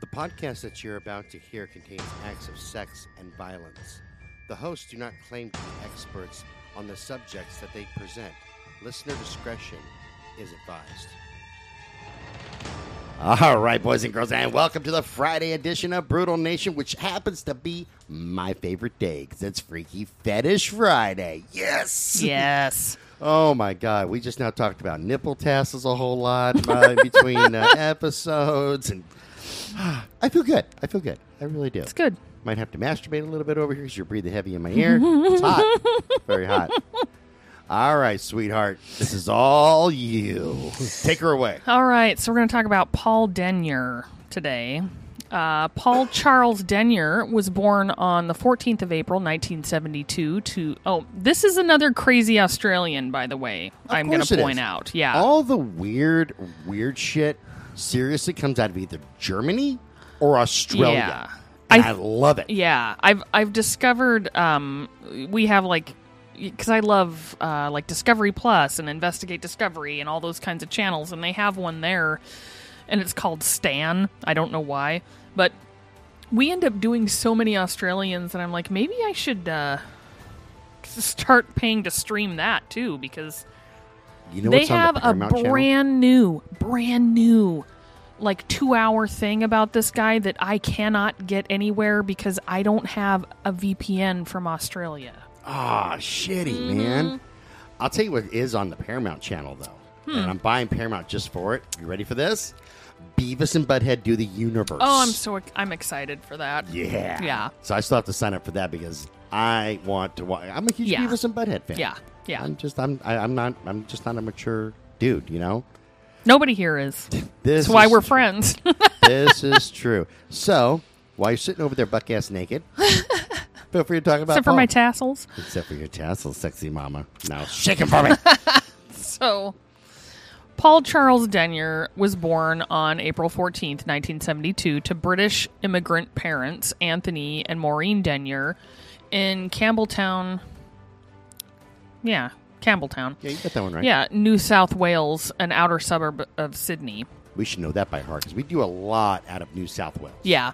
The podcast that you're about to hear contains acts of sex and violence. The hosts do not claim to be experts on the subjects that they present. Listener discretion is advised. All right, boys and girls, and welcome to the Friday edition of Brutal Nation, which happens to be my favorite day because it's Freaky Fetish Friday. Yes! Yes. Oh my God, we just now talked about nipple tassels a whole lot uh, between uh, episodes, and I feel good. I feel good. I really do. It's good. Might have to masturbate a little bit over here because you're breathing heavy in my ear. it's hot, very hot. All right, sweetheart, this is all you. Take her away. All right, so we're going to talk about Paul Denyer today. Uh, Paul Charles Denyer was born on the 14th of April, 1972. To oh, this is another crazy Australian, by the way. I'm going to point is. out. Yeah, All the weird, weird shit seriously comes out of either Germany or Australia. Yeah. And I- I love it. Yeah, I've I've discovered um we have like because I love uh, like Discovery Plus and Investigate Discovery and all those kinds of channels, and they have one there, and it's called Stan. I don't know why, but we end up doing so many Australians, and I'm like, maybe I should uh, start paying to stream that too because You know they what's on have the a Paramount channel? brand new, brand new, like two hour thing about this guy that I cannot get anywhere because I don't have a VPN from Australia. Ah, shitty, Mm-hmm. man. I'll tell you what is on the Paramount channel, though. Hmm. And I'm buying Paramount just for it. You ready for this? Beavis and Butthead do the universe. Oh, I'm so I'm excited for that. Yeah. Yeah. So I still have to sign up for that because I want to watch. I'm a huge Yeah. Beavis and Butthead fan. Yeah, yeah. I'm just, I'm, I, I'm not, I'm just not a mature dude, you know? Nobody here is. This That's why is we're friends. this is true. So, while you're sitting over there buck ass naked, feel free to talk about Except for my tassels. Except for your tassels, sexy mama. Now, shake shake 'em for me. So, Paul Charles Denyer was born on April 14th, 1972, to British immigrant parents, Anthony and Maureen Denyer, in Campbelltown. Yeah, Campbelltown. yeah, you got that one right. Yeah, New South Wales, an outer suburb of Sydney. We should know that by heart because we do a lot out of New South Wales. Yeah.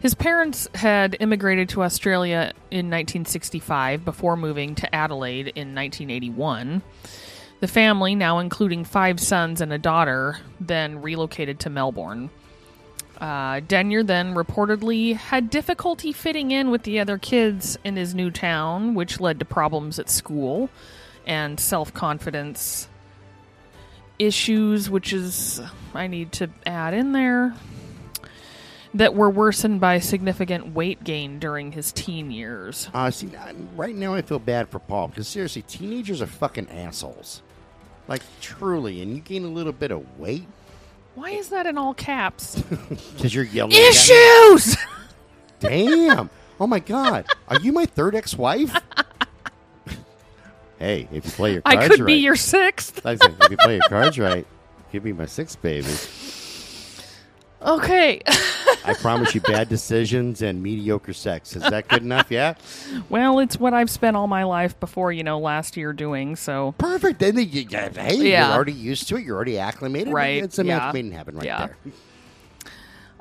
His parents had immigrated to Australia in 1965 before moving to Adelaide in 1981. The family, now including five sons and a daughter, then relocated to Melbourne. Uh, Denyer then reportedly had difficulty fitting in with the other kids in his new town, which led to problems at school and self confidence issues, which is, I need to add in there, that were worsened by significant weight gain during his teen years. Uh, see, right now I feel bad for Paul because seriously, teenagers are fucking assholes. Like, truly. And you gain a little bit of weight Why is that in all caps? because you're yelling. Issues! Damn. Oh my God. Are you my third ex wife? hey, if you play your cards I could right. be your sixth. I said, if you play your cards right, you could be my sixth baby. Okay. I promise you bad decisions and mediocre sex. Is that good enough? Yeah? well, it's what I've spent all my life before, you know, last year doing, so. Perfect. Then you, you, hey, Yeah. you're already used to it. You're already acclimated. Right, It's a match yeah. made in heaven right Yeah. there.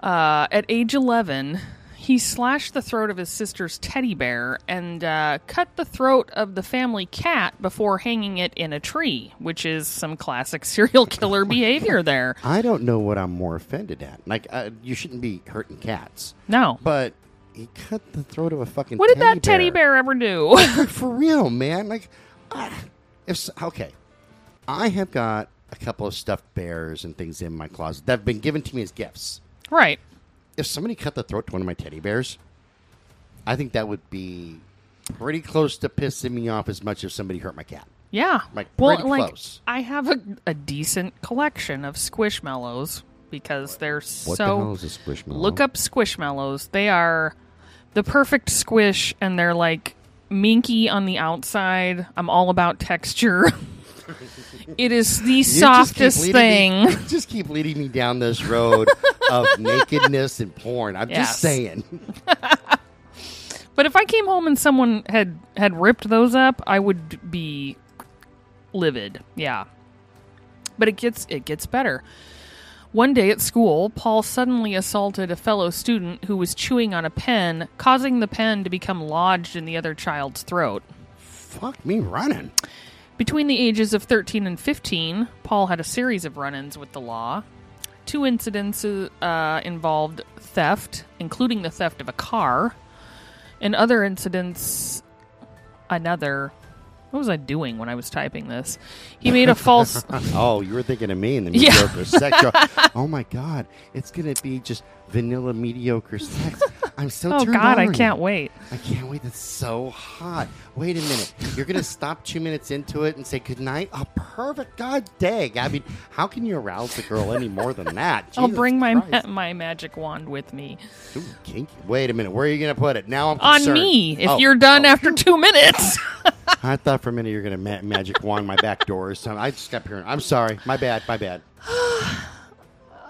Uh, at age 11, he slashed the throat of his sister's teddy bear and uh, cut the throat of the family cat before hanging it in a tree, which is some classic serial killer behavior there. I don't know what I'm more offended at. Like, uh, you shouldn't be hurting cats. No. But he cut the throat of a fucking What did teddy that teddy bear ever do? For real, man. Like, ah, if s- okay, I have got a couple of stuffed bears and things in my closet that have been given to me as gifts. right. If somebody cut the throat to one of my teddy bears, I think that would be pretty close to pissing me off as much as somebody hurt my cat. Yeah. Like, well, like close. I have a, a decent collection of squishmallows because they're What so. the hell is a squishmallow? Look up squishmallows. They are the perfect squish, and they're like minky on the outside. I'm all about texture. it is the You softest leading thing. Me, just keep leading me down this road of nakedness and porn. I'm Yes. just saying. But if I came home and someone had had ripped those up, I would be livid. Yeah. But it gets it gets better. One day at school, Paul suddenly assaulted a fellow student who was chewing on a pen, causing the pen to become lodged in the other child's throat. Fuck me running. Between the ages of 13 and 15, Paul had a series of run ins with the law. Two incidents uh, involved theft, including the theft of a car, and other incidents, another. What was I doing when I was typing this? He made a false. Oh, you were thinking of me in the Yeah. mediocre sex show. Oh my god, it's gonna be just vanilla mediocre sex. I'm so oh, turned God, I can't wait. I can't wait. That's so hot. Wait a minute. You're gonna stop two minutes into it and say goodnight? Oh, perfect. God dang. I mean, how can you arouse the girl any more than that? I'll Jesus bring my ma- Christ. my magic wand with me. Ooh, kinky. Wait a minute. Where are you gonna put it? Now I'm On concerned. me, if Oh, you're done oh, after two minutes. I thought for a minute you were gonna ma- magic wand my back door or something. I just kept hearing. I'm sorry. My bad. My bad.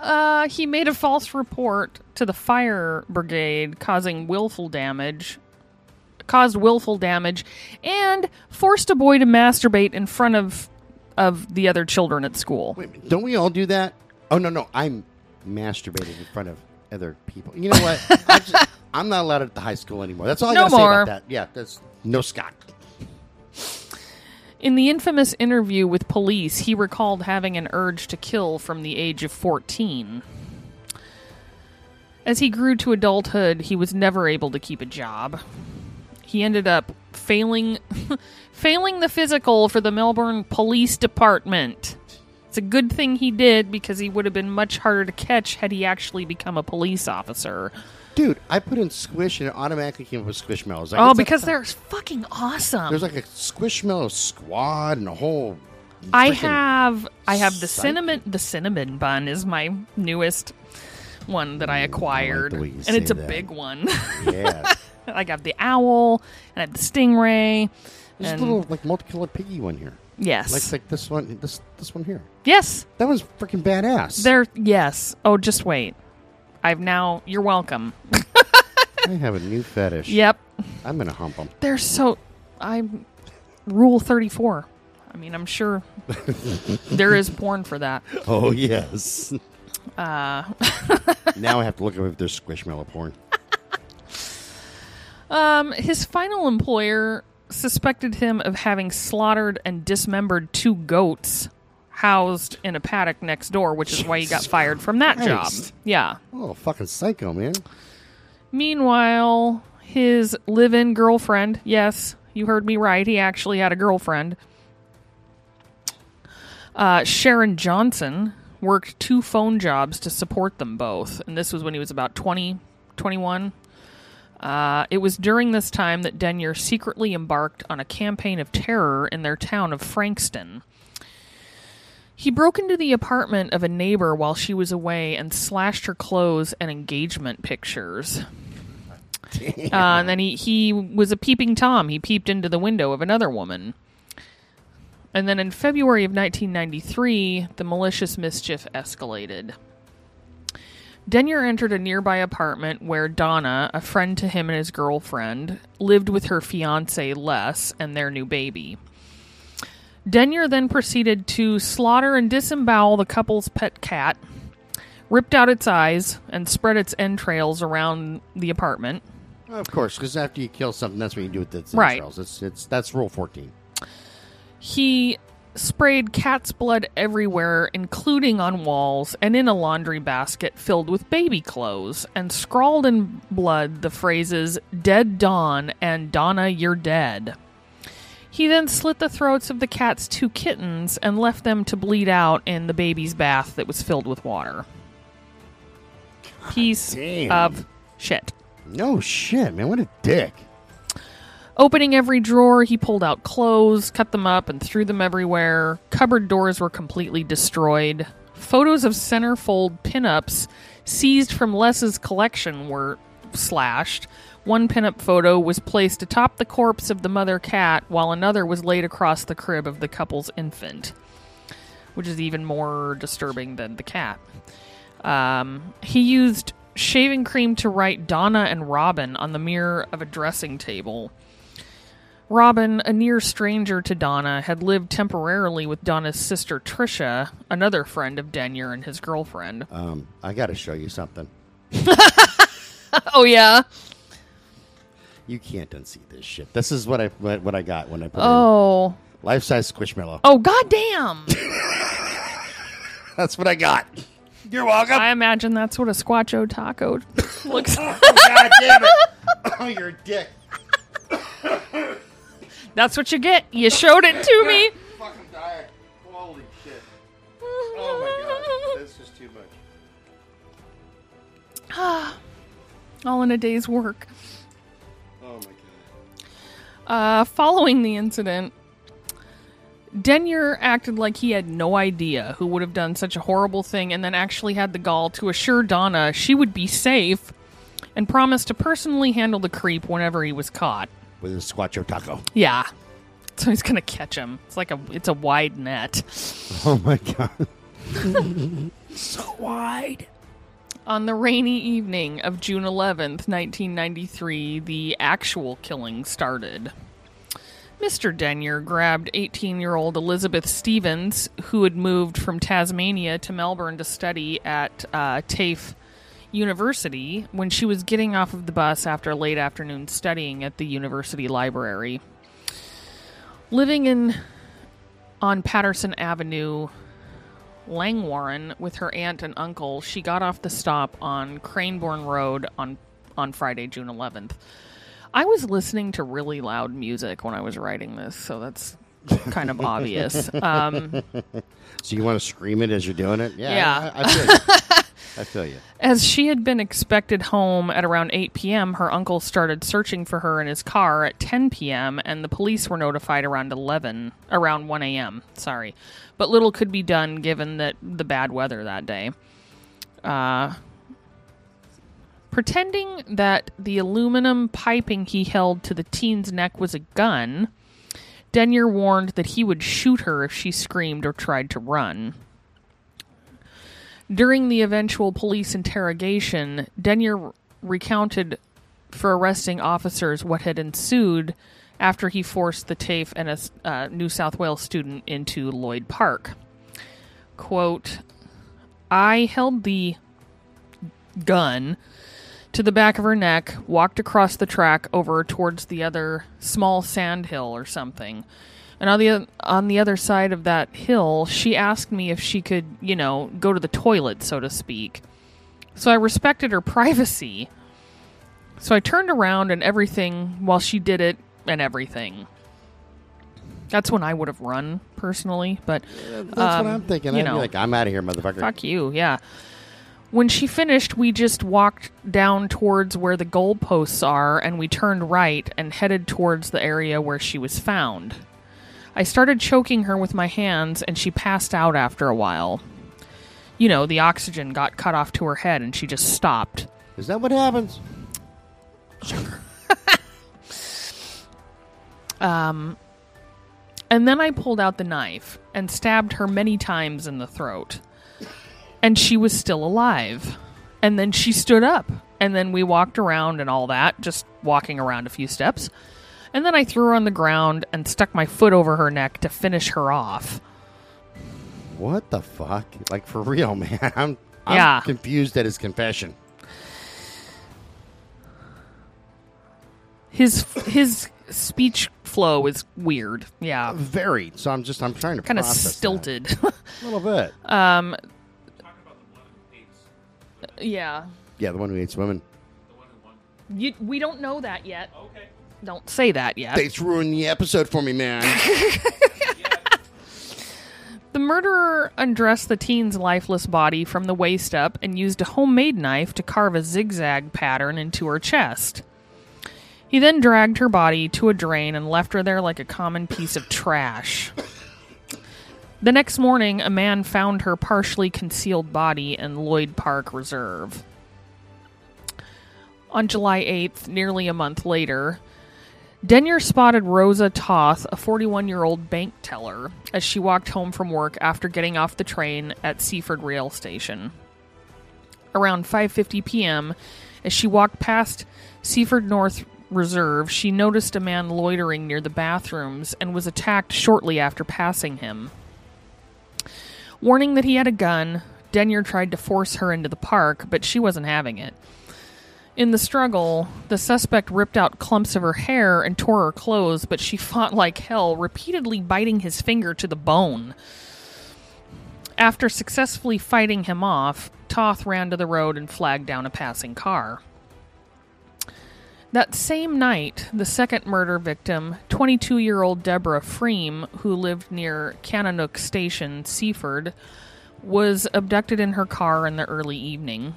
Uh, he made a false report to the fire brigade, causing willful damage, caused willful damage, and forced a boy to masturbate in front of of the other children at school. Wait. Don't we all do that? Oh no, no. I'm masturbating in front of other people. You know what? I just, I'm not allowed at the high school anymore. That's all I No gotta say more. about that. Yeah. That's no Scott. In the infamous interview with police, he recalled having an urge to kill from the age of 14. As he grew to adulthood, he was never able to keep a job. He ended up failing failing the physical for the Melbourne Police Department. It's a good thing he did because he would have been much harder to catch had he actually become a police officer. Dude, I put in Squish and it automatically came up with Squishmallows. Like, Oh, because they're fucking awesome. there's like a Squishmallow squad and a whole. I have I have the psych- cinnamon the cinnamon bun is my newest one that I mm, acquired, the way you and it's a that. big one. Yeah. I got the owl and I have the stingray. There's a little like multicolored piggy one here. Yes, Like like this one, this this one here. yes, That was freaking badass. they're yes. Oh, just wait. I've now. You're welcome. I have a new fetish. Yep, I'm gonna hump them. they're so. I'm rule thirty four. I mean, I'm sure there is porn for that. Oh yes. Uh, now I have to look up if there's Squishmallow porn. Um, his final employer suspected him of having slaughtered and dismembered two goats housed in a paddock next door, which is why he got fired from that job. Yeah. Oh, fucking psycho, man. Meanwhile, his live in girlfriend, yes, you heard me right, he actually had a girlfriend. Uh, Sharon Johnson worked two phone jobs to support them both, and this was when he was about 20, 21. Uh, it was during this time that Denyer secretly embarked on a campaign of terror in their town of Frankston. He broke into the apartment of a neighbor while she was away and slashed her clothes and engagement pictures. Uh, and then he, he was a peeping Tom. He peeped into the window of another woman. And then in February of 1993, the malicious mischief escalated. Denyer entered a nearby apartment where Donna, a friend to him and his girlfriend, lived with her fiance Les and their new baby. Denyer then proceeded to slaughter and disembowel the couple's pet cat, ripped out its eyes, and spread its entrails around the apartment. Of course, because after you kill something, that's what you do with its Right. entrails. It's it's that's rule fourteen. He sprayed cat's blood everywhere, including on walls and in a laundry basket filled with baby clothes, and scrawled in blood the phrases Dead Dawn and Donna, you're dead. He then slit the throats of the cat's two kittens and left them to bleed out in the baby's bath that was filled with water. Piece damn. of shit. No shit, man. What a dick. Opening every drawer, he pulled out clothes, cut them up, and threw them everywhere. Cupboard doors were completely destroyed. Photos of centerfold pinups seized from Les's collection were slashed. One pinup photo was placed atop the corpse of the mother cat, while another was laid across the crib of the couple's infant, which is even more disturbing than the cat. Um, he used shaving cream to write Donna and Robin on the mirror of a dressing table. Robin, a near stranger to Donna, had lived temporarily with Donna's sister Tricia, another friend of Denyer and his girlfriend. Um, I got to show you something. oh yeah. You can't unsee this shit. This is what I what, what I got when I put Oh. life size squishmallow. Oh goddamn! That's what I got. You're welcome. I imagine that's what a squatcho taco looks. Oh, like. God damn it! Oh, you're a dick. That's what you get. You showed it to me. Fucking diet. Holy shit. Oh my god, this is too much. All in a day's work. My god. Uh, following the incident, Denyer acted like he had no idea who would have done such a horrible thing and then actually had the gall to assure Donna she would be safe and promised to personally handle the creep whenever he was caught. With a squatcho taco. Yeah. So he's gonna catch him. It's like a it's a wide net. Oh my god. so wide. On the rainy evening of June 11th, 1993, the actual killing started. Mr. Denyer grabbed 18 year old Elizabeth Stevens, who had moved from Tasmania to Melbourne to study at uh, TAFE University, when she was getting off of the bus after late afternoon studying at the university library. Living in on Patterson Avenue, Langwarrin with her aunt and uncle, she got off the stop on Cranbourne Road on on Friday, June 11th. I was listening to really loud music when I was writing this, so that's kind of obvious. Um, So you want to scream it as you're doing it? Yeah. Yeah. I, I. I feel you. as she had been expected home at around 8 p.m., her uncle started searching for her in his car at 10 p.m., and the police were notified around 11, around 1 a.m. Sorry, but little could be done given that the bad weather that day. Uh, pretending that the aluminum piping he held to the teen's neck was a gun, Denyer warned that he would shoot her if she screamed or tried to run. During the eventual police interrogation, Denyer recounted for arresting officers what had ensued after he forced the TAFE and a uh, New South Wales student into Lloyd Park. Quote, I held the gun to the back of her neck, walked across the track over towards the other small sand hill or something. And on the on the other side of that hill, she asked me if she could, you know, go to the toilet, so to speak. So I respected her privacy. So I turned around and everything while she did it and everything. That's when I would have run personally, but That's Um, what I'm thinking. you I'd be know. like, I'm out of here, motherfucker. Fuck you, yeah. When she finished, we just walked down towards where the goalposts are and we turned right and headed towards the area where she was found. I started choking her with my hands and she passed out after a while. You know, the oxygen got cut off to her head and she just stopped. Is that what happens? Um, and then I pulled out the knife and stabbed her many times in the throat. And she was still alive. And then she stood up. And then we walked around and all that, just walking around a few steps. And then I threw her on the ground and stuck my foot over her neck to finish her off. What the fuck? Like for real, man. I'm, I'm Yeah. confused at his confession. His his speech flow is weird. Yeah. Very. So I'm just I'm trying to Kind of process that. stilted. a little bit. um Yeah. yeah, the one who hates women. You, we don't know that yet. Okay. Don't say that yet. They ruined the episode for me, man. The murderer undressed the teen's lifeless body from the waist up and used a homemade knife to carve a zigzag pattern into her chest. He then dragged her body to a drain and left her there like a common piece of trash. The next morning, a man found her partially concealed body in Lloyd Park Reserve. On July 8th, nearly a month later, Denyer spotted Rosa Toth, a 41 year old bank teller, as she walked home from work after getting off the train at Seaford Rail Station. Around 5:50 p.m., as she walked past Seaford North Reserve, she noticed a man loitering near the bathrooms and was attacked shortly after passing him. Warning that he had a gun, Denyer tried to force her into the park, but she wasn't having it. In the struggle, the suspect ripped out clumps of her hair and tore her clothes, but she fought like hell, repeatedly biting his finger to the bone. After successfully fighting him off, Toth ran to the road and flagged down a passing car. That same night, the second murder victim, 22 year old Deborah Freem, who lived near Kananook Station, Seaford, was abducted in her car in the early evening.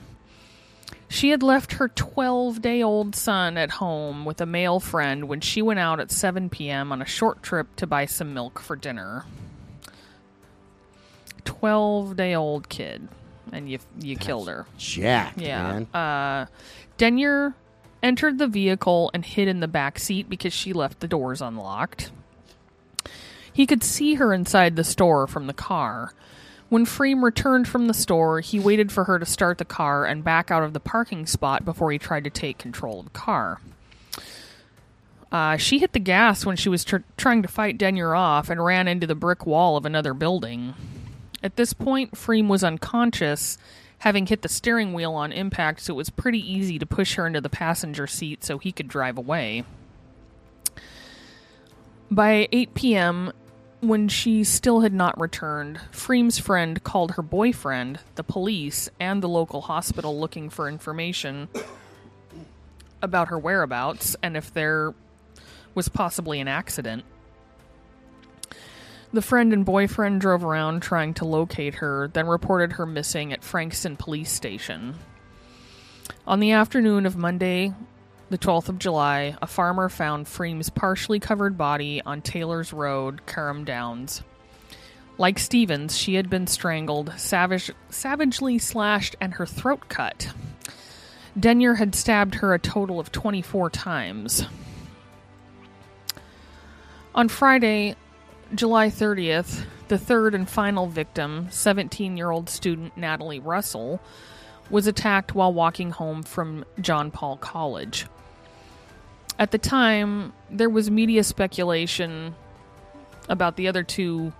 She had left her 12 day old son at home with a male friend when she went out at 7 p.m. on a short trip to buy some milk for dinner. 12 day old kid, and you, you killed her. Jacked, Yeah. man. Uh, Denyer entered the vehicle and hid in the back seat because she left the doors unlocked. He could see her inside the store from the car. When Freem returned from the store, he waited for her to start the car and back out of the parking spot before he tried to take control of the car. Uh, she hit the gas when she was tr- trying to fight Denyer off and ran into the brick wall of another building. At this point, Freem was unconscious, having hit the steering wheel on impact, so it was pretty easy to push her into the passenger seat so he could drive away. By 8 p.m., when she still had not returned, Freem's friend called her boyfriend, the police, and the local hospital looking for information about her whereabouts and if there was possibly an accident. The friend and boyfriend drove around trying to locate her, then reported her missing at Frankston Police Station. On the afternoon of Monday, the 12th of July, a farmer found Freem's partially covered body on Taylor's Road, Carrum Downs. Like Stevens, she had been strangled, savage, savagely slashed, and her throat cut. Denyer had stabbed her a total of 24 times. On Friday, July 30th, the third and final victim, 17 year old student Natalie Russell, was attacked while walking home from John Paul College. At the time, there was media speculation about the other two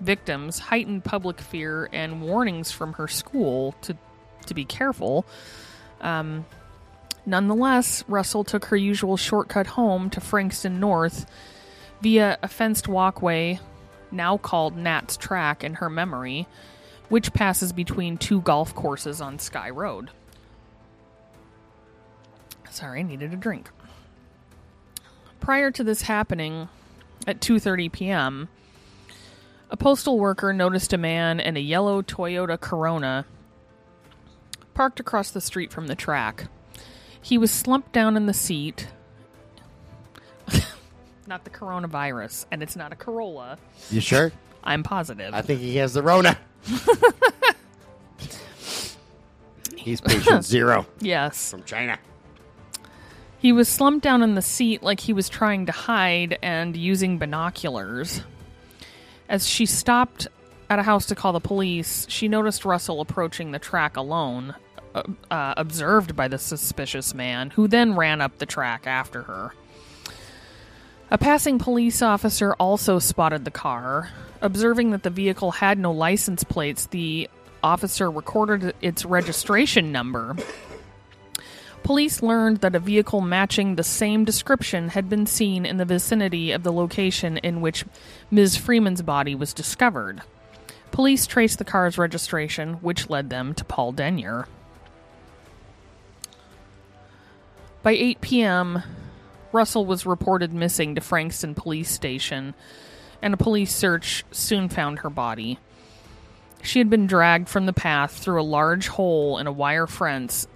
victims, heightened public fear, and warnings from her school to, to be careful. Um, nonetheless, Russell took her usual shortcut home to Frankston North via a fenced walkway, now called Nat's Track in her memory, which passes between two golf courses on Skye Road. Sorry, I needed a drink. Prior to this happening, at 2:30 p.m., a postal worker noticed a man in a yellow Toyota Corona parked across the street from the track. He was slumped down in the seat. not the coronavirus, and it's not a Corolla. You sure? I'm positive. I think he has the Rona. He's patient zero yes. from China. He was slumped down in the seat like he was trying to hide and using binoculars. As she stopped at a house to call the police, she noticed Russell approaching the track alone, uh, uh, observed by the suspicious man, who then ran up the track after her. A passing police officer also spotted the car. Observing that the vehicle had no license plates, the officer recorded its registration number. Police learned that a vehicle matching the same description had been seen in the vicinity of the location in which Ms. Freeman's body was discovered. Police traced the car's registration, which led them to Paul Denyer. By 8 p.m., Russell was reported missing to Frankston Police Station, and a police search soon found her body. She had been dragged from the path through a large hole in a wire fence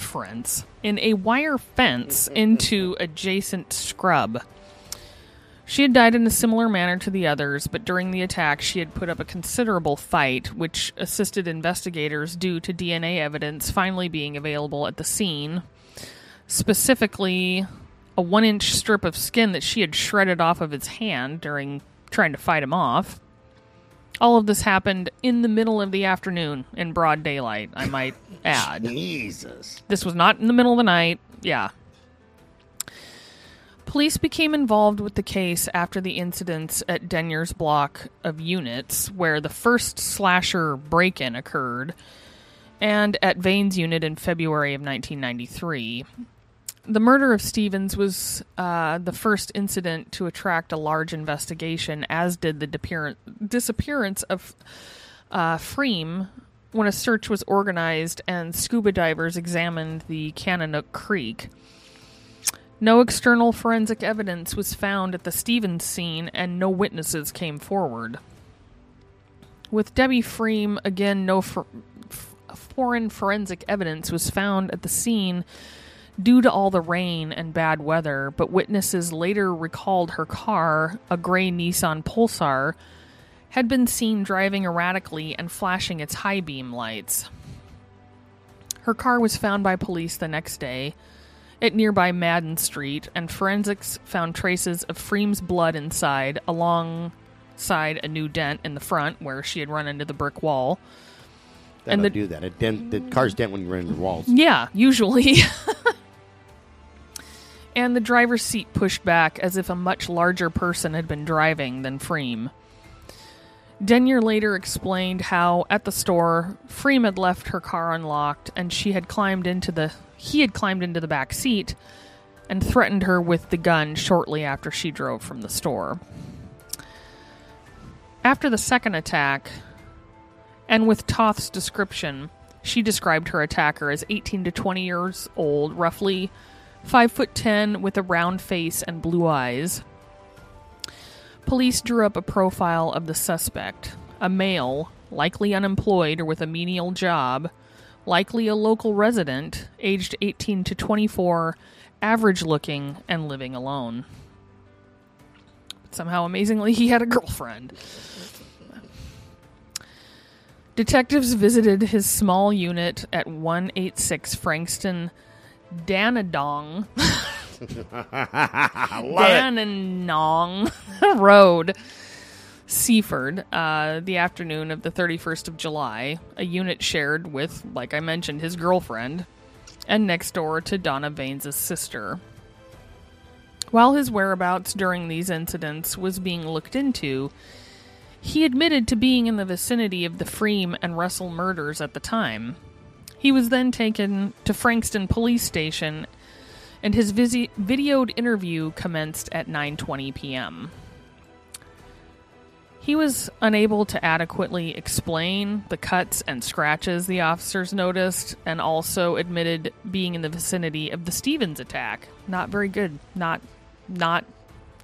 fence in a wire fence mm-hmm. into adjacent scrub. She had died in a similar manner to the others, but during the attack she had put up a considerable fight, which assisted investigators due to DNA evidence finally being available at the scene. Specifically, a one inch strip of skin that she had shredded off of his hand during trying to fight him off. All of this happened in the middle of the afternoon in broad daylight, I might add. Jesus. This was not in the middle of the night. Yeah. Police became involved with the case after the incidents at Denyer's block of units, where the first slasher break in occurred, and at Vane's unit in February of 1993. The murder of Stevens was uh, the first incident to attract a large investigation, as did the disappearance, of uh, Freem when a search was organized and scuba divers examined the Kananook Creek. No external forensic evidence was found at the Stevens scene, and no witnesses came forward. With Debbie Freem, again, no for- foreign forensic evidence was found at the scene due to all the rain and bad weather, but witnesses later recalled her car, a gray Nissan Pulsar, had been seen driving erratically and flashing its high beam lights. Her car was found by police the next day at nearby Madden Street, and forensics found traces of Freem's blood inside, alongside a new dent in the front where she had run into the brick wall. That'll And the- do that. It dent, the cars dent when you run into walls. Yeah, usually. and the driver's seat pushed back as if a much larger person had been driving than Freem. Denyer later explained how at the store Freem had left her car unlocked and she had climbed into the he had climbed into the back seat and threatened her with the gun shortly after she drove from the store. After the second attack, and with Toth's description, she described her attacker as 18 to 20 years old, roughly 5 foot 10 with a round face and blue eyes. Police drew up a profile of the suspect, a male, likely unemployed or with a menial job, likely a local resident, aged 18 to 24, average looking and living alone. Somehow amazingly he had a girlfriend. Detectives visited his small unit at 186 Frankston Danadong I. Dananong Road, Seaford, uh, the afternoon of the 31st of July. A unit shared with, like I mentioned, his girlfriend, and next door to Donna Vane's sister. While his whereabouts during these incidents was being looked into, he admitted to being in the vicinity of the Freem and Russell murders at the time. He was then taken to Frankston Police Station and his visi- videoed interview commenced at 9:20 p.m. He was unable to adequately explain the cuts and scratches the officers noticed and also admitted being in the vicinity of the Stevens attack. Not very good. Not not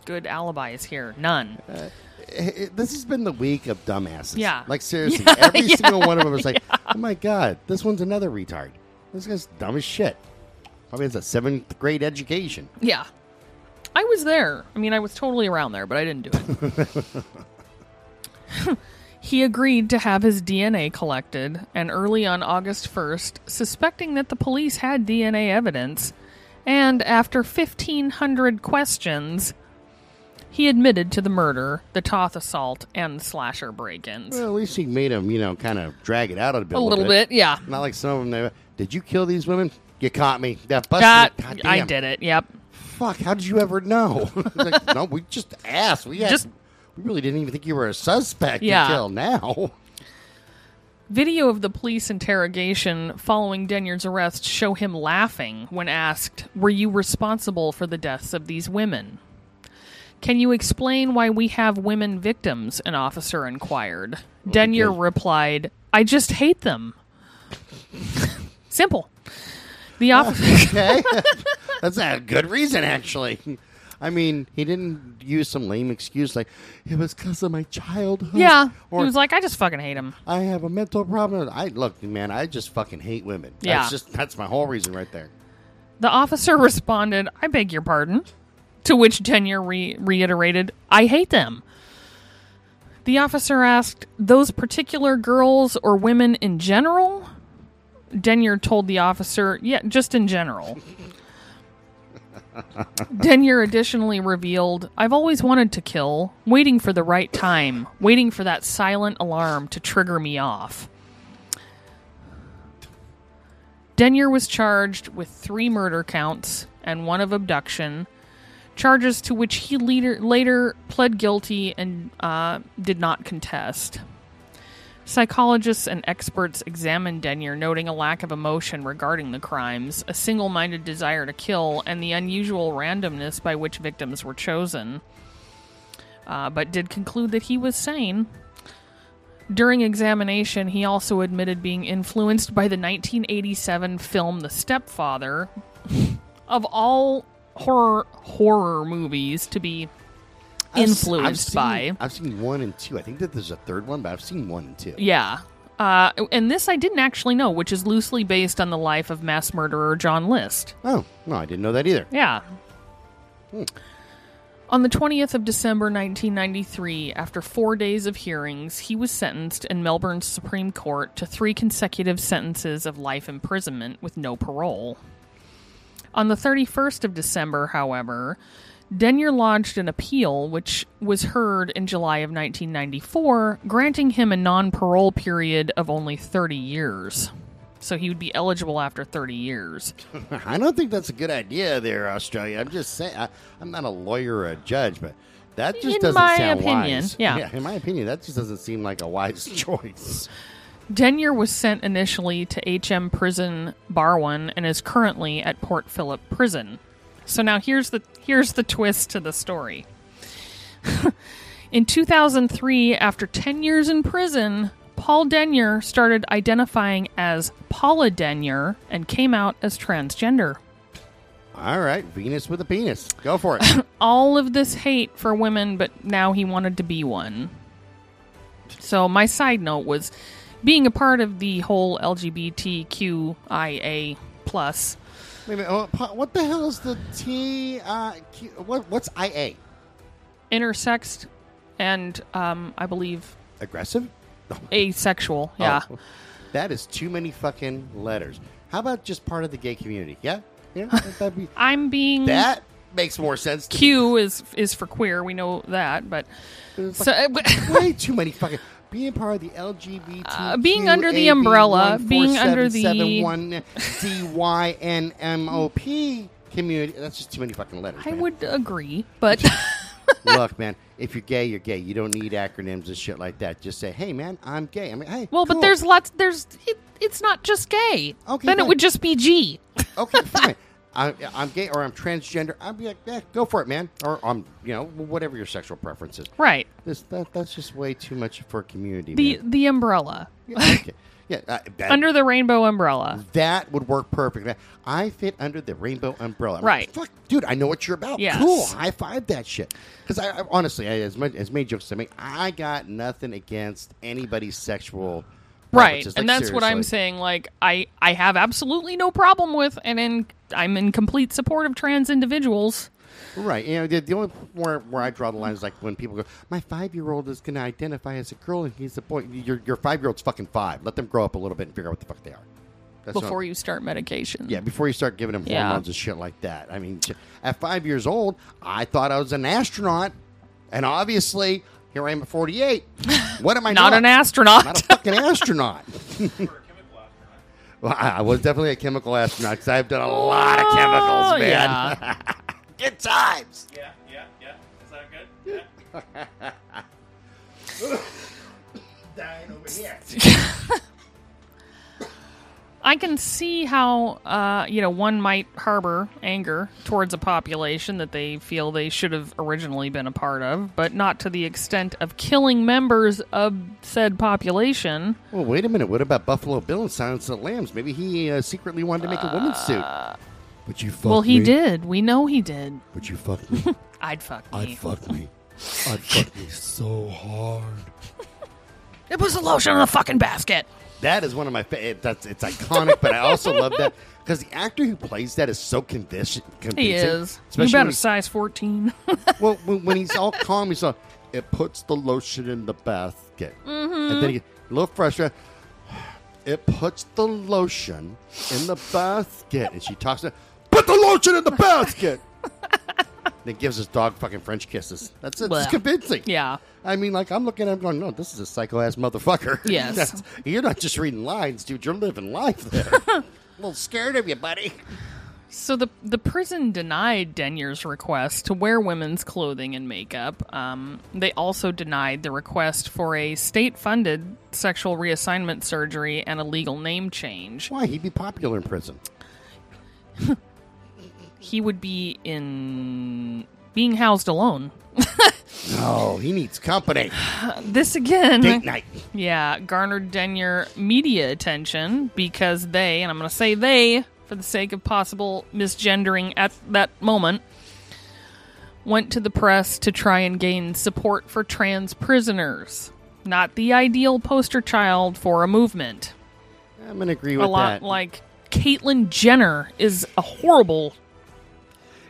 good alibis here. None. Uh, This has been the week of dumbasses. Yeah. Like, seriously, Yeah, every yeah. single one of them is like, oh my God, this one's another retard. This guy's dumb as shit. Probably has a seventh grade education. Yeah. I was there. I mean, I was totally around there, but I didn't do it. he agreed to have his DNA collected, and early on August 1st, suspecting that the police had DNA evidence, and after 1,500 questions, he admitted to the murder, the Toth assault, and slasher break ins. Well, at least he made him, you know, kind of drag it out a bit. A little bit, yeah. Not like some of them. They, did you kill these women? You caught me. That busted. That, God I damn. did it, yep. Fuck! How did you ever know? like, no, we just asked. We had, Just- we really didn't even think you were a suspect Yeah. until now. Video of the police interrogation following Denyer's arrest show him laughing when asked, Were you responsible for the deaths of these women? Can you explain why we have women victims? An officer inquired. Denyer replied, I just hate them. Simple. The oh, officer. Okay, that's a good reason, actually. I mean, he didn't use some lame excuse like it was because of my childhood. yeah. or he was like, I just fucking hate him. I have a mental problem. I look, man, I just fucking hate women. Yeah. that's just that's my whole reason right there. The officer responded, I beg your pardon. To which Denyer re- reiterated, I hate them. The officer asked, Those particular girls or women in general? Denyer told the officer, Yeah, just in general. Denyer additionally revealed, I've always wanted to kill, waiting for the right time, waiting for that silent alarm to trigger me off. Denyer was charged with three murder counts and one of abduction, charges to which he later, later pled guilty and uh, did not contest. Psychologists and experts examined Denyer, noting a lack of emotion regarding the crimes, a single minded desire to kill, and the unusual randomness by which victims were chosen, uh, but did conclude that he was sane. During examination, he also admitted being influenced by the 1987 film The Stepfather. of all horror horror movies to be influenced I've by. I've seen one and two. I think that there's a third one, but I've seen one and two. Yeah. Uh, and this I didn't actually know, which is loosely based on the life of mass murderer John List. Oh no, I didn't know that either. Yeah. On the 20th of December 1993, after four days of hearings, he was sentenced in Melbourne's Supreme Court to three consecutive sentences of life imprisonment with no parole. On the 31st of December, however, Denyer lodged an appeal which was heard in July of 1994, granting him a non parole period of only 30 years. So he would be eligible after 30 years. I don't think that's a good idea there, Australia. I'm just saying. I, I'm not a lawyer or a judge, but that just In doesn't my sound opinion, wise. yeah. in my opinion, that just doesn't seem like a wise choice. Denyer was sent initially to HM Prison Barwon and is currently at Port Phillip Prison. So now here's the here's the twist to the story. in 2003, after 10 years in prison, Paul Denyer started identifying as Paula Denyer and came out as transgender. All right, Venus with a penis. Go for it. all of this hate for women, but now he wanted to be one. So my side note was being a part of the whole LGBTQIA plus. Wait a minute. oh, What the hell is the T? Uh, Q, what, what's IA? Intersexed and um, I believe Aggressive? Asexual. Yeah. Oh, that is too many fucking letters. How about just part of the gay community? Yeah, yeah. That'd be, I'm being that makes more sense. To Q is is for queer. We know that, but so way too many fucking. Being part of the LGBT, Uh, being under the umbrella, being under the- DYNMOP community. That's just too many fucking letters. I man. would agree. But Look, man, if you're gay, you're gay. You don't need acronyms and shit like that. Just say, "Hey, man, I'm gay." I mean, hey, well, cool. but there's lots. There's it, it's not just gay. Okay, then it would just be G. okay, fine. I, I'm gay or I'm transgender. I'd be like, yeah, go for it, man. Or I'm, you know, whatever your sexual preference is. Right. This that that's just way too much for a community. The man. the umbrella. Yeah, okay. yeah uh, that, Under the rainbow umbrella. that would work perfect. I fit under the rainbow umbrella. I'm Right. like, Fuck, dude, I know what you're about. Yes. Cool. High five that shit. Because I, I honestly, I, as much as many jokes as I make, I got nothing against anybody's sexual. Right. preferences. And Like, that's what I'm saying like I I have absolutely no problem with and in I'm in complete support of trans individuals. Right. You know, the, the only where where I draw the line is like when people go, "My five year old is going to identify as a girl and he's a boy." Your your five year old's fucking five. Let them grow up a little bit and figure out what the fuck they are. That's before not, you start medication. Yeah, before you start giving them Yeah. hormones and shit like that. I mean, at five years old, I thought I was an astronaut, and obviously here I am at forty eight. What am I Not not? an astronaut. Not a fucking astronaut. well, I, I was definitely a chemical astronaut because I've done a lot of chemicals, Oh, man. yeah. Good times. Yeah, yeah, yeah. Is that good? Yeah. Dying over here. I can see how uh, you know one might harbor anger towards a population that they feel they should have originally been a part of, but not to the extent of killing members of said population. Well, wait a minute. What about Buffalo Bill and Silence of the Lambs? Maybe he uh, secretly wanted to make a woman's suit. But you fuck well, he me? did. We know he did. But you fuck me? I'd fuck me. I'd fuck me. I'd fuck me so hard. It was the lotion in the fucking basket. That is one of my favorite. That's it's iconic, but I also love that because the actor who plays that is so convincing. He is. You Especially when a size fourteen. well, when, when he's all calm, he's like, "It puts the lotion in the basket," Mm-hmm. and then he a little frustrated. It puts the lotion in the basket, and she talks to, "Put the lotion in the basket." Then gives his dog fucking French kisses. That's it's Blech. convincing. yeah. I mean, like I'm looking at him going, "No, this is a psycho ass motherfucker." Yes. That's- you're not just reading lines, dude. You're living life there. a little scared of you, buddy. So the the prison denied Denyer's request to wear women's clothing and makeup. Um, they also denied the request for a state-funded sexual reassignment surgery and a legal name change. Why? He'd be popular in prison. He would be in being housed alone. No, he needs company. This again, Date night. yeah, garnered Denyer media attention because they, and I'm going to say they for the sake of possible misgendering at that moment, went to the press to try and gain support for trans prisoners. Not the ideal poster child for a movement. I'm gonna agree with a lot like Caitlyn Jenner is a horrible.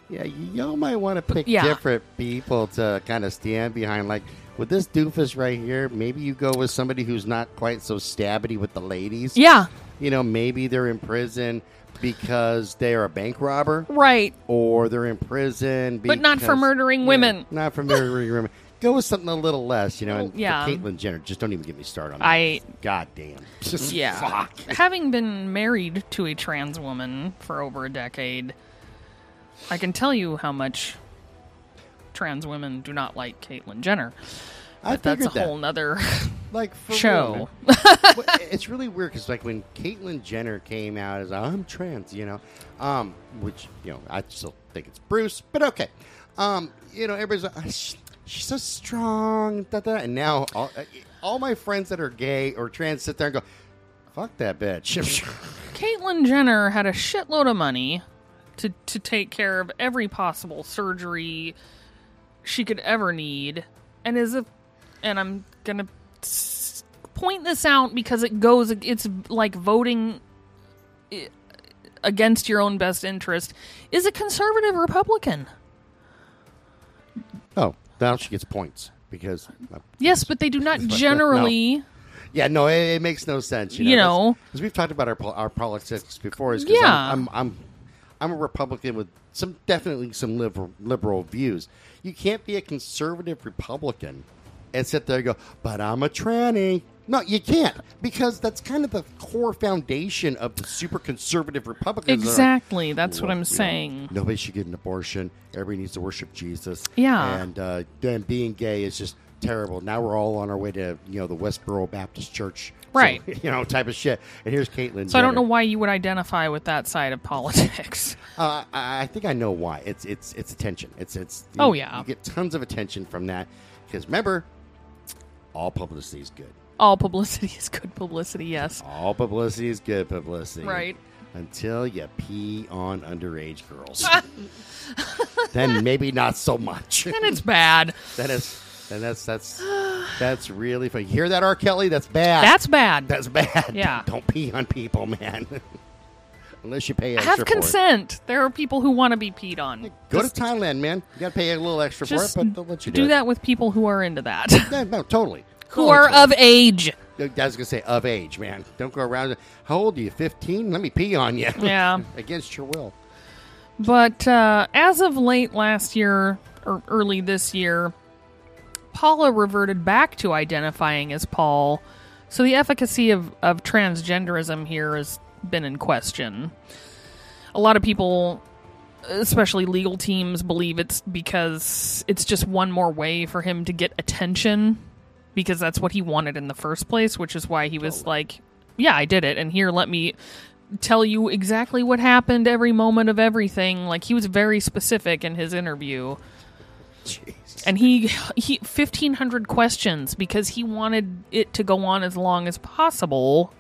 Yeah, y'all might want to pick Yeah. different people to kind of stand behind. Like with this doofus right here, maybe you go with somebody who's not quite so stabbity with the ladies. Yeah, You know, maybe they're in prison because they are a bank robber, right. or they're in prison, But not for because- murdering women. not for murdering women. Go with something a little less, you know. And Yeah. Caitlyn Jenner, just don't even get me started on that. I- God damn. Just Yeah. fuck. Having been married to a trans woman for over a decade, I can tell you how much trans women do not like Caitlyn Jenner. I But that's a that. whole nother like for show. It's really weird because like when Caitlyn Jenner came out as I'm trans, you know, um, which you know I still think it's Bruce, but okay, um, you know everybody's like, "Ah, she's so strong, da, da, and now all, uh, all my friends that are gay or trans sit there and go, fuck that bitch. Caitlyn Jenner had a shitload of money to to take care of every possible surgery she could ever need, and is a, and I'm gonna point this out because it goes, it's like voting against your own best interest. Is a conservative Republican. oh, now she gets points because. uh, Yes, but they do not generally. Yeah, no, it, it makes no sense. You know, because we've talked about our our politics before. Is Yeah. I'm, I'm I'm I'm a Republican with some definitely some liberal liberal views. You can't be a conservative Republican and sit there and go, but I'm a tranny. No, you can't because that's kind of the core foundation of the super conservative Republicans. Like, Exactly. That's what I'm you know, saying. nobody should get an abortion. Everybody needs to worship Jesus. Yeah. and uh, then being gay is just terrible. Now we're all on our way to you know the Westboro Baptist Church, So, Right. you know, type of shit. And here's Caitlyn. So I don't know why you would identify with that side of politics. Uh, I, I think I know why. It's it's it's attention. It's it's. Oh, yeah. you get tons of attention from that because remember, all publicity is good. All publicity is good publicity, yes. All publicity is good publicity. Right. Until you pee on underage girls. then maybe not so much. Then it's bad. That is, and that's that's that's really funny. You hear that, R. Kelly? That's bad. That's bad. that's bad. Yeah. Don't pee on people, man. Unless you pay extra Have for it. Have consent. There are people who want to be peed on. Go Just- to Thailand, man. You got to pay a little extra for it, but they'll let you do, do it. that with people who are into that. Yeah, no, totally. who are of age. I was gonna say of age, man. Don't go around. How old are you? Fifteen? Let me pee on you. Yeah. against your will. But uh, as of late last year or early this year, Paula reverted back to identifying as Paul. So the efficacy of, of transgenderism here has been in question. A lot of people, especially legal teams, believe it's because it's just one more way for him to get attention because that's what he wanted in the first place, which is why he was like, Yeah, I did it. And here, let me tell you exactly what happened every moment of everything. Like he was very specific in his interview. Jesus. And he he 1500 questions because he wanted it to go on as long as possible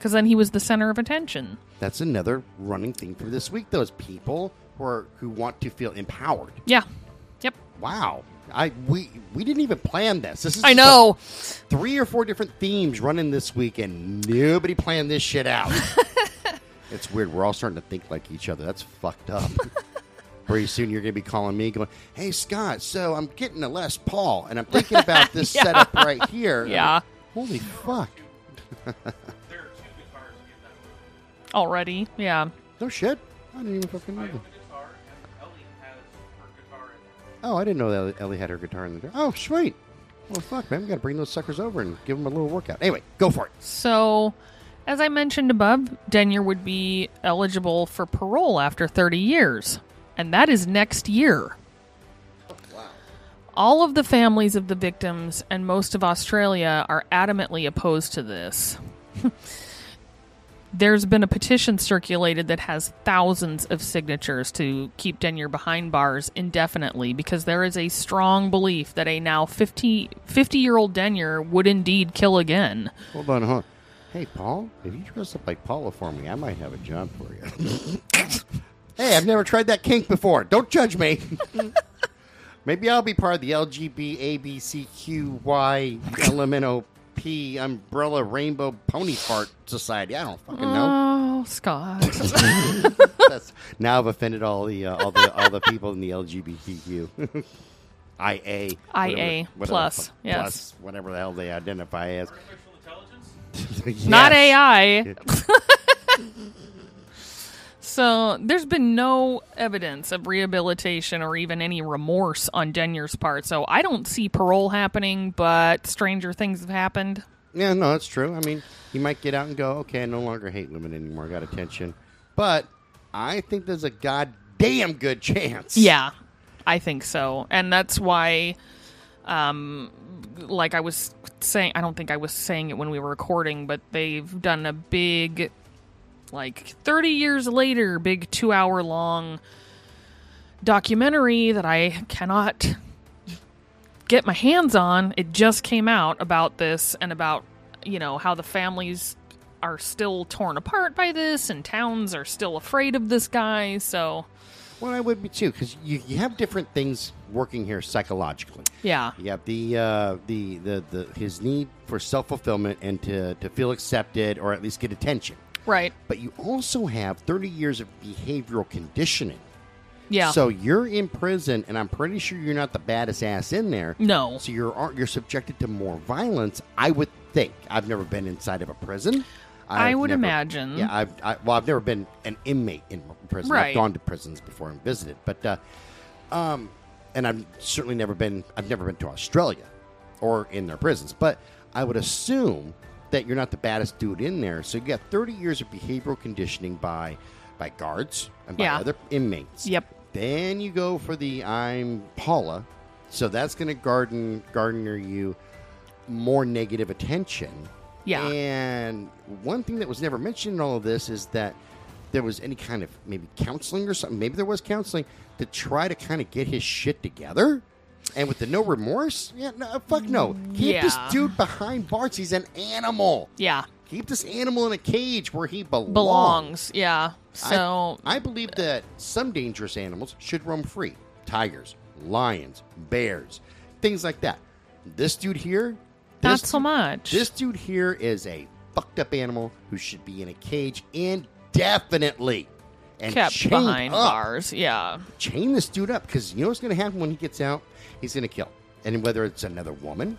cuz then he was the center of attention. That's another running theme for this week. Those people who are who want to feel empowered. Yeah. Yep. Wow. I we we didn't even plan this. This is I know. three or four different themes running this week, and nobody planned this shit out. it's weird. We're all starting to think like each other. That's fucked up. Pretty soon you're going to be calling me, going, "Hey Scott, so I'm getting a Les Paul, and I'm thinking about this Yeah. setup right here." Yeah. Holy fuck! There are two guitars in that movie. Already. Yeah. No shit. I didn't even fucking know that. a guitar, and Ellie has her guitar in it. Oh, I didn't know that Ellie had her guitar in the. Oh, sweet. Well, fuck, man, we got to bring those suckers over and give them a little workout. Anyway, go for it. So, As I mentioned above, Denyer would be eligible for parole after 30 years, and that is next year. All of the families of the victims and most of Australia are adamantly opposed to this. There's been a petition circulated that has thousands of signatures to keep Denyer behind bars indefinitely because there is a strong belief that a now 50, 50 year old Denyer would indeed kill again. Hold on, hold on. Hey, Paul, if you dress up like Paula for me, I might have a job for you. hey, I've never tried that kink before. Don't judge me. Maybe I'll be part of the LGBTABCQY umbrella rainbow pony fart society. I don't fucking know. Oh, Scott. That's, now I've offended all the uh, all the all the people in the LGBTQ. IA, IA whatever- plus, whatever- yes. plus, whatever the hell they identify as. Artificial intelligence? Not AI. So there's been no evidence of rehabilitation or even any remorse on Denyer's part. So I don't see parole happening, but stranger things have happened. Yeah, no, that's true. I mean, he might get out and go, okay, I no longer hate women anymore. I got attention. But I think there's a goddamn good chance. Yeah, I think so. And that's why, um, like I was saying, I don't think I was saying it when we were recording, but they've done a big, like 30 years later, big two hour long documentary that I cannot get my hands on. It just came out about this and about, you know, how the families are still torn apart by this and towns are still afraid of this guy. So, Well, I would be too, because you, you have different things working here psychologically. yeah. You have the uh, the, the the his need for self fulfillment and to to feel accepted or at least get attention. Right. But you also have 30 years of behavioral conditioning. Yeah. So you're in prison, and I'm pretty sure you're not the baddest ass in there. no. So you're you're subjected to more violence. I would think. I've never been inside of a prison. I I've would never- imagine. Yeah, I've I, well, I've never been an inmate in prison. Right. I've gone to prisons before and visited, but uh, um, and I've certainly never been. I've never been to Australia or in their prisons. But I would assume that you're not the baddest dude in there. So you got 30 years of behavioral conditioning by by guards and by Yeah. other inmates. Yep. Then you go for the I'm Paula. So that's going to garden garner you more negative attention. Yeah. And one thing that was never mentioned in all of this is that there was any kind of maybe counseling or something. Maybe there was counseling to try to kind of get his shit together. And with the no remorse, yeah, no, uh, fuck no. Keep this dude behind bars. He's an animal. Yeah. Keep this animal in a cage where he belongs. Belongs. Yeah. So I, believe that some dangerous animals should roam free. Tigers, lions, bears, things like that. This dude here, not so much. This dude here is a fucked up animal who should be in a cage indefinitely and kept chained behind up. bars. Yeah. Chain this dude up because you know what's going to happen when he gets out? He's going to kill, and whether it's another woman,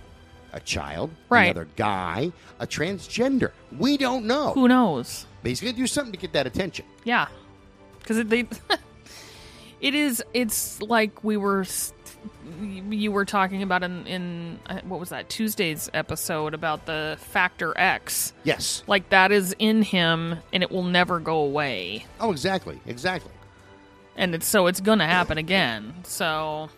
a child, Right. another guy, a transgender, we don't know. Who knows? But he's going to do something to get that attention. Yeah. Because it, they, it is. It's like we were. You were talking about in in uh, what was that Tuesday's episode about the factor X. Yes. Like that is in him, and it will never go away. Oh, exactly, exactly. and it's so it's gonna happen again. So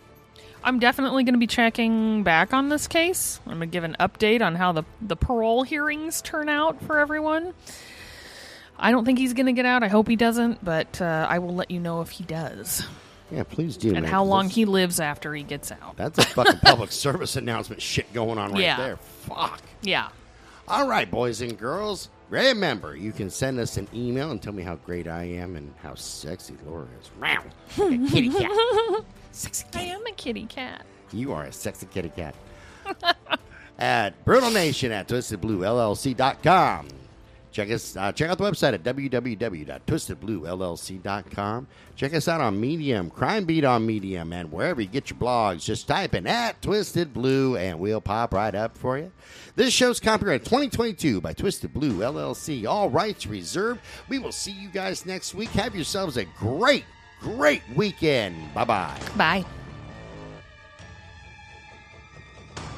I'm definitely gonna be checking back on this case. I'm gonna give an update on how the the parole hearings turn out for everyone. I don't think he's gonna get out. I hope he doesn't, but uh, I will let you know if he does Yeah, please do. and man, how long he lives after he gets out. That's a fucking public service announcement shit going on right Yeah. there. Fuck. Yeah, All right, boys and girls. Remember, you can send us an email and tell me how great I am and how sexy Laura is. Like kitty cat. Sexy cat. I am a kitty cat. You are a sexy kitty cat. at Brutal Nation at twistedbluellc.com. Check us. Uh, check out the website at www.twistedbluellc.com. Check us out on Medium, Crime Beat on Medium, and wherever you get your blogs. Just type in at Twisted Blue, and we'll pop right up for you. This show's copyright 2022 by Twisted Blue LLC. All rights reserved. We will see you guys next week. Have yourselves a great, great weekend. Bye bye. Bye.